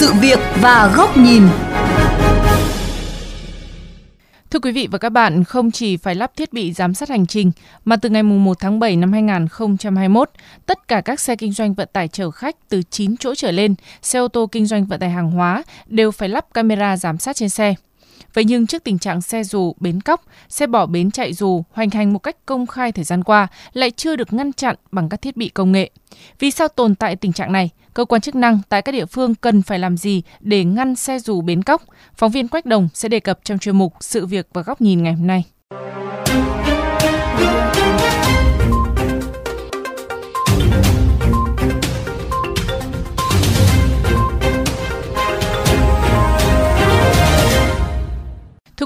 sự việc và góc nhìn. Thưa quý vị và các bạn, không chỉ phải lắp thiết bị giám sát hành trình, mà từ ngày 1 tháng 7 năm 2021, tất cả các xe kinh doanh vận tải chở khách từ 9 chỗ trở lên, xe ô tô kinh doanh vận tải hàng hóa đều phải lắp camera giám sát trên xe. Vậy nhưng trước tình trạng xe dù, bến cóc, xe bỏ bến chạy dù hoành hành một cách công khai thời gian qua lại chưa được ngăn chặn bằng các thiết bị công nghệ. Vì sao tồn tại tình trạng này? Cơ quan chức năng tại các địa phương cần phải làm gì để ngăn xe dù bến cóc? Phóng viên Quách Đồng sẽ đề cập trong chuyên mục Sự việc và góc nhìn ngày hôm nay.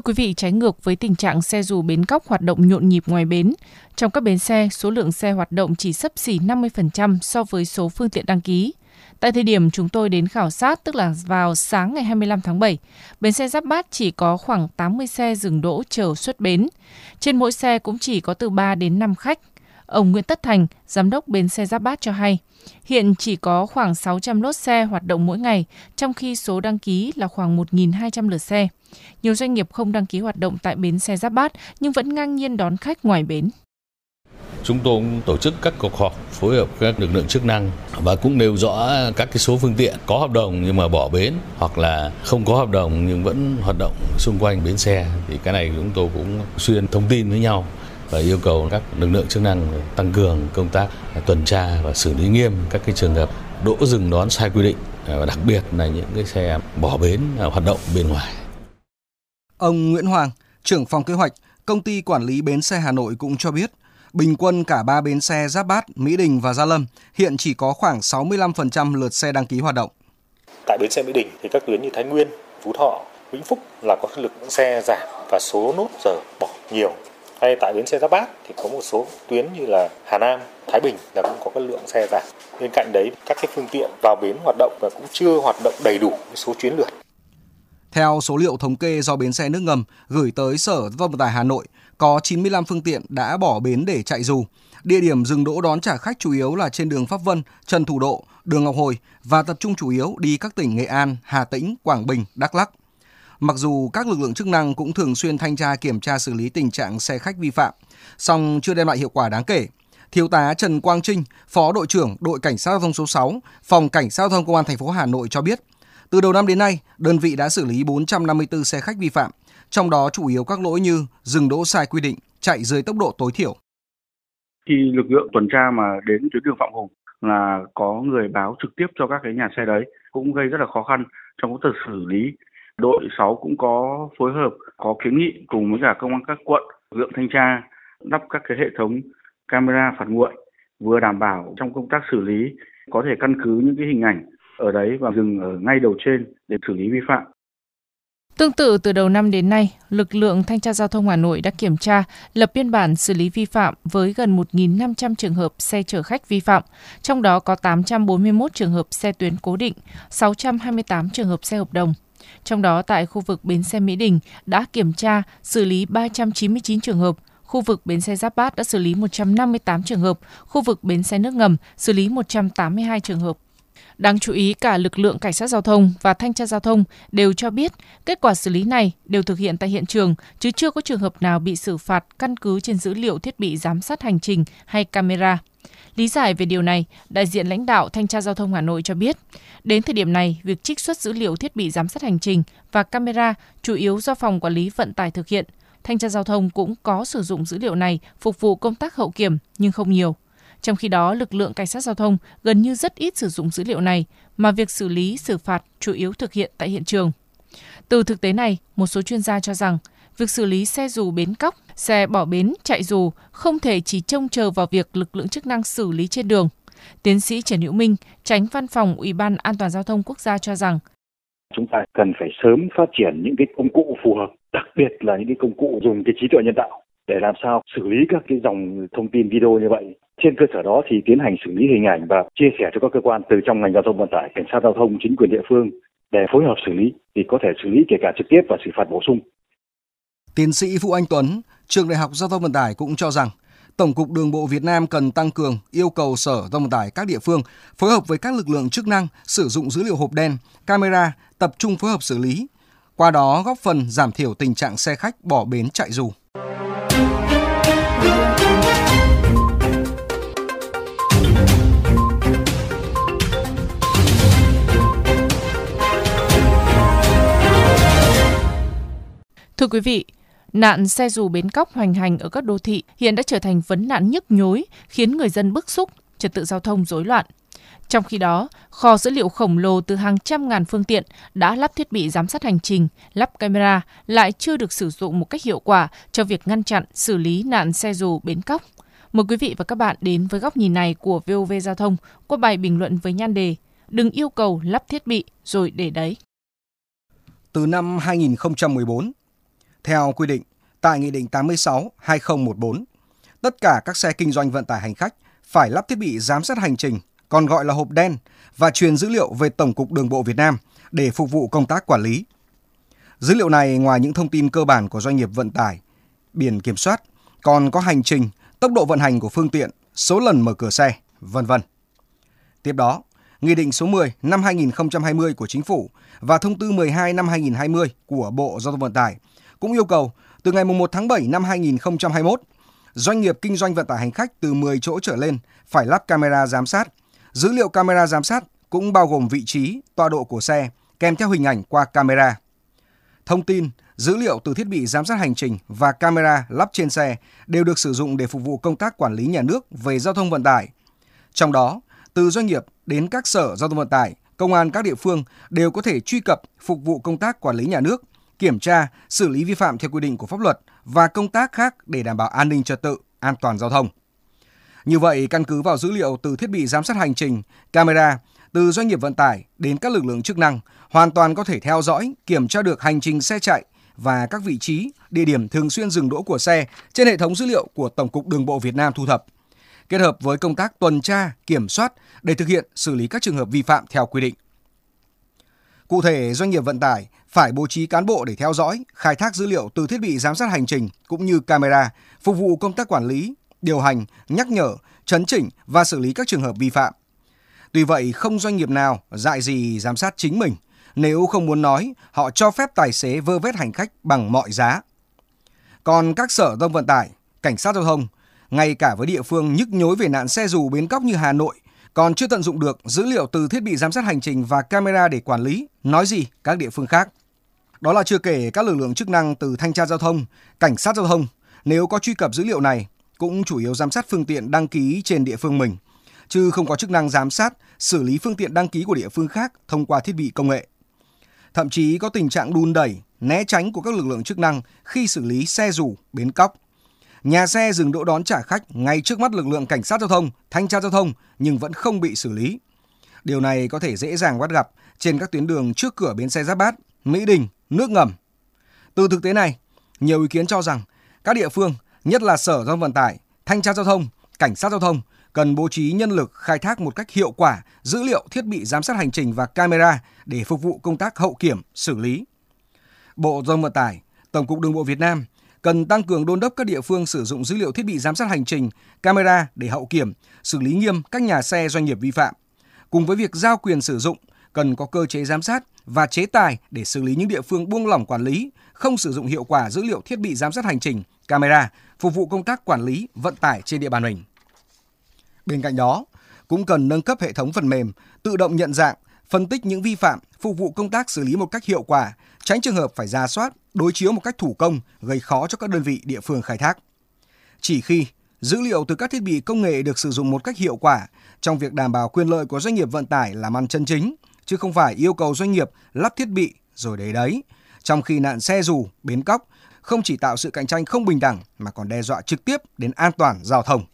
Quý vị, trái ngược với tình trạng xe dù bến cóc hoạt động nhộn nhịp ngoài bến, trong các bến xe, số lượng xe hoạt động chỉ sấp xỉ 50% so với số phương tiện đăng ký. Tại thời điểm chúng tôi đến khảo sát, tức là vào sáng ngày 25 tháng 7, bến xe Giáp Bát chỉ có khoảng 80 xe dừng đỗ chờ xuất bến. Trên mỗi xe cũng chỉ có từ 3 đến 5 khách. Ông Nguyễn Tất Thành, giám đốc bến xe Giáp Bát cho hay, hiện chỉ có khoảng 600 lốt xe hoạt động mỗi ngày, trong khi số đăng ký là khoảng 1.200 lượt xe. Nhiều doanh nghiệp không đăng ký hoạt động tại bến xe Giáp Bát nhưng vẫn ngang nhiên đón khách ngoài bến. Chúng tôi cũng tổ chức các cuộc họp phối hợp các lực lượng chức năng và cũng nêu rõ các cái số phương tiện có hợp đồng nhưng mà bỏ bến hoặc là không có hợp đồng nhưng vẫn hoạt động xung quanh bến xe thì cái này chúng tôi cũng xuyên thông tin với nhau và yêu cầu các lực lượng chức năng tăng cường công tác tuần tra và xử lý nghiêm các cái trường hợp đỗ dừng đón sai quy định và đặc biệt là những cái xe bỏ bến hoạt động bên ngoài. Ông Nguyễn Hoàng, trưởng phòng kế hoạch, công ty quản lý bến xe Hà Nội cũng cho biết, bình quân cả ba bến xe Giáp Bát, Mỹ Đình và Gia Lâm hiện chỉ có khoảng 65% lượt xe đăng ký hoạt động. Tại bến xe Mỹ Đình thì các tuyến như Thái Nguyên, Phú Thọ, Vĩnh Phúc là có lực xe giảm và số nốt giờ bỏ nhiều. Hay tại bến xe Giáp Bát thì có một số tuyến như là Hà Nam, Thái Bình là cũng có cái lượng xe giảm. Bên cạnh đấy các cái phương tiện vào bến hoạt động và cũng chưa hoạt động đầy đủ số chuyến lượt. Theo số liệu thống kê do bến xe nước ngầm gửi tới Sở Giao thông Vận tải Hà Nội, có 95 phương tiện đã bỏ bến để chạy dù. Địa điểm dừng đỗ đón trả khách chủ yếu là trên đường Pháp Vân, Trần Thủ Độ, đường Ngọc Hồi và tập trung chủ yếu đi các tỉnh Nghệ An, Hà Tĩnh, Quảng Bình, Đắk Lắk. Mặc dù các lực lượng chức năng cũng thường xuyên thanh tra kiểm tra xử lý tình trạng xe khách vi phạm, song chưa đem lại hiệu quả đáng kể. Thiếu tá Trần Quang Trinh, Phó đội trưởng đội cảnh sát giao thông số 6, Phòng Cảnh sát giao thông Công an thành phố Hà Nội cho biết, từ đầu năm đến nay, đơn vị đã xử lý 454 xe khách vi phạm, trong đó chủ yếu các lỗi như dừng đỗ sai quy định, chạy dưới tốc độ tối thiểu. Khi lực lượng tuần tra mà đến tuyến đường Phạm Hùng là có người báo trực tiếp cho các cái nhà xe đấy cũng gây rất là khó khăn trong công tác xử lý. Đội 6 cũng có phối hợp, có kiến nghị cùng với cả công an các quận, lực lượng thanh tra lắp các cái hệ thống camera phạt nguội vừa đảm bảo trong công tác xử lý có thể căn cứ những cái hình ảnh ở đấy và dừng ở ngay đầu trên để xử lý vi phạm. Tương tự từ đầu năm đến nay, lực lượng thanh tra giao thông Hà Nội đã kiểm tra, lập biên bản xử lý vi phạm với gần 1.500 trường hợp xe chở khách vi phạm, trong đó có 841 trường hợp xe tuyến cố định, 628 trường hợp xe hợp đồng. Trong đó tại khu vực bến xe Mỹ Đình đã kiểm tra, xử lý 399 trường hợp, khu vực bến xe Giáp Bát đã xử lý 158 trường hợp, khu vực bến xe nước ngầm xử lý 182 trường hợp. Đáng chú ý cả lực lượng cảnh sát giao thông và thanh tra giao thông đều cho biết kết quả xử lý này đều thực hiện tại hiện trường chứ chưa có trường hợp nào bị xử phạt căn cứ trên dữ liệu thiết bị giám sát hành trình hay camera. Lý giải về điều này, đại diện lãnh đạo Thanh tra Giao thông Hà Nội cho biết, đến thời điểm này, việc trích xuất dữ liệu thiết bị giám sát hành trình và camera chủ yếu do Phòng Quản lý Vận tải thực hiện. Thanh tra Giao thông cũng có sử dụng dữ liệu này phục vụ công tác hậu kiểm nhưng không nhiều. Trong khi đó, lực lượng cảnh sát giao thông gần như rất ít sử dụng dữ liệu này, mà việc xử lý, xử phạt chủ yếu thực hiện tại hiện trường. Từ thực tế này, một số chuyên gia cho rằng việc xử lý xe dù bến cóc, xe bỏ bến, chạy dù không thể chỉ trông chờ vào việc lực lượng chức năng xử lý trên đường. Tiến sĩ Trần Hữu Minh, tránh văn phòng Ủy ban An toàn giao thông quốc gia cho rằng chúng ta cần phải sớm phát triển những cái công cụ phù hợp, đặc biệt là những cái công cụ dùng cái trí tuệ nhân tạo để làm sao xử lý các cái dòng thông tin video như vậy. Trên cơ sở đó thì tiến hành xử lý hình ảnh và chia sẻ cho các cơ quan từ trong ngành giao thông vận tải, cảnh sát giao thông, chính quyền địa phương để phối hợp xử lý thì có thể xử lý kể cả trực tiếp và xử phạt bổ sung. Tiến sĩ Vũ Anh Tuấn, trường Đại học Giao thông Vận tải cũng cho rằng Tổng cục Đường bộ Việt Nam cần tăng cường yêu cầu Sở Giao thông Vận tải các địa phương phối hợp với các lực lượng chức năng sử dụng dữ liệu hộp đen, camera tập trung phối hợp xử lý, qua đó góp phần giảm thiểu tình trạng xe khách bỏ bến chạy dù. Thưa quý vị, nạn xe dù bến cóc hoành hành ở các đô thị hiện đã trở thành vấn nạn nhức nhối, khiến người dân bức xúc, trật tự giao thông rối loạn. Trong khi đó, kho dữ liệu khổng lồ từ hàng trăm ngàn phương tiện đã lắp thiết bị giám sát hành trình, lắp camera lại chưa được sử dụng một cách hiệu quả cho việc ngăn chặn, xử lý nạn xe dù bến cóc. Mời quý vị và các bạn đến với góc nhìn này của VOV Giao thông qua bài bình luận với nhan đề Đừng yêu cầu lắp thiết bị rồi để đấy. Từ năm 2014, theo quy định tại Nghị định 86-2014, tất cả các xe kinh doanh vận tải hành khách phải lắp thiết bị giám sát hành trình, còn gọi là hộp đen, và truyền dữ liệu về Tổng cục Đường bộ Việt Nam để phục vụ công tác quản lý. Dữ liệu này ngoài những thông tin cơ bản của doanh nghiệp vận tải, biển kiểm soát, còn có hành trình, tốc độ vận hành của phương tiện, số lần mở cửa xe, vân vân. Tiếp đó, Nghị định số 10 năm 2020 của Chính phủ và Thông tư 12 năm 2020 của Bộ Giao thông Vận tải cũng yêu cầu từ ngày 1 tháng 7 năm 2021, doanh nghiệp kinh doanh vận tải hành khách từ 10 chỗ trở lên phải lắp camera giám sát. Dữ liệu camera giám sát cũng bao gồm vị trí, tọa độ của xe kèm theo hình ảnh qua camera. Thông tin, dữ liệu từ thiết bị giám sát hành trình và camera lắp trên xe đều được sử dụng để phục vụ công tác quản lý nhà nước về giao thông vận tải. Trong đó, từ doanh nghiệp đến các sở giao thông vận tải, công an các địa phương đều có thể truy cập phục vụ công tác quản lý nhà nước, kiểm tra, xử lý vi phạm theo quy định của pháp luật và công tác khác để đảm bảo an ninh trật tự, an toàn giao thông. Như vậy, căn cứ vào dữ liệu từ thiết bị giám sát hành trình, camera, từ doanh nghiệp vận tải đến các lực lượng chức năng, hoàn toàn có thể theo dõi, kiểm tra được hành trình xe chạy và các vị trí, địa điểm thường xuyên dừng đỗ của xe trên hệ thống dữ liệu của Tổng cục Đường bộ Việt Nam thu thập, kết hợp với công tác tuần tra, kiểm soát để thực hiện xử lý các trường hợp vi phạm theo quy định. Cụ thể, doanh nghiệp vận tải phải bố trí cán bộ để theo dõi, khai thác dữ liệu từ thiết bị giám sát hành trình cũng như camera, phục vụ công tác quản lý, điều hành, nhắc nhở, chấn chỉnh và xử lý các trường hợp vi phạm. Tuy vậy, không doanh nghiệp nào dại gì giám sát chính mình. Nếu không muốn nói, họ cho phép tài xế vơ vét hành khách bằng mọi giá. Còn các sở giao thông vận tải, cảnh sát giao thông, ngay cả với địa phương nhức nhối về nạn xe dù bến cóc như Hà Nội, còn chưa tận dụng được dữ liệu từ thiết bị giám sát hành trình và camera để quản lý, nói gì các địa phương khác. Đó là chưa kể các lực lượng chức năng từ thanh tra giao thông, cảnh sát giao thông, nếu có truy cập dữ liệu này, cũng chủ yếu giám sát phương tiện đăng ký trên địa phương mình, chứ không có chức năng giám sát, xử lý phương tiện đăng ký của địa phương khác thông qua thiết bị công nghệ. Thậm chí có tình trạng đun đẩy, né tránh của các lực lượng chức năng khi xử lý xe rủ, bến cóc. Nhà xe dừng đỗ đón trả khách ngay trước mắt lực lượng cảnh sát giao thông, thanh tra giao thông nhưng vẫn không bị xử lý. Điều này có thể dễ dàng bắt gặp trên các tuyến đường trước cửa bến xe Giáp Bát, Mỹ Đình, nước ngầm. Từ thực tế này, nhiều ý kiến cho rằng các địa phương, nhất là Sở Giao thông Vận tải, Thanh tra Giao thông, Cảnh sát Giao thông cần bố trí nhân lực khai thác một cách hiệu quả dữ liệu thiết bị giám sát hành trình và camera để phục vụ công tác hậu kiểm, xử lý. Bộ Giao thông Vận tải, Tổng cục Đường bộ Việt Nam cần tăng cường đôn đốc các địa phương sử dụng dữ liệu thiết bị giám sát hành trình, camera để hậu kiểm, xử lý nghiêm các nhà xe doanh nghiệp vi phạm. Cùng với việc giao quyền sử dụng, cần có cơ chế giám sát và chế tài để xử lý những địa phương buông lỏng quản lý, không sử dụng hiệu quả dữ liệu thiết bị giám sát hành trình, camera phục vụ công tác quản lý vận tải trên địa bàn mình. Bên cạnh đó, cũng cần nâng cấp hệ thống phần mềm tự động nhận dạng, phân tích những vi phạm, phục vụ công tác xử lý một cách hiệu quả, tránh trường hợp phải ra soát, đối chiếu một cách thủ công gây khó cho các đơn vị địa phương khai thác. Chỉ khi dữ liệu từ các thiết bị công nghệ được sử dụng một cách hiệu quả trong việc đảm bảo quyền lợi của doanh nghiệp vận tải làm ăn chân chính, chứ không phải yêu cầu doanh nghiệp lắp thiết bị rồi để đấy. Trong khi nạn xe dù, bến cóc không chỉ tạo sự cạnh tranh không bình đẳng mà còn đe dọa trực tiếp đến an toàn giao thông.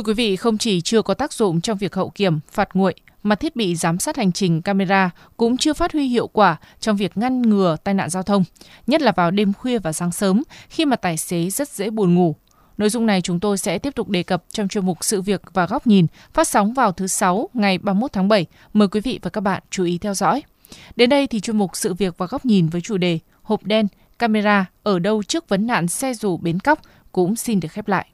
Thưa quý vị, không chỉ chưa có tác dụng trong việc hậu kiểm, phạt nguội, mà thiết bị giám sát hành trình camera cũng chưa phát huy hiệu quả trong việc ngăn ngừa tai nạn giao thông, nhất là vào đêm khuya và sáng sớm khi mà tài xế rất dễ buồn ngủ. Nội dung này chúng tôi sẽ tiếp tục đề cập trong chuyên mục Sự việc và góc nhìn phát sóng vào thứ Sáu ngày 31 tháng 7. Mời quý vị và các bạn chú ý theo dõi. Đến đây thì chuyên mục Sự việc và góc nhìn với chủ đề Hộp đen, camera ở đâu trước vấn nạn xe dù bến cóc cũng xin được khép lại.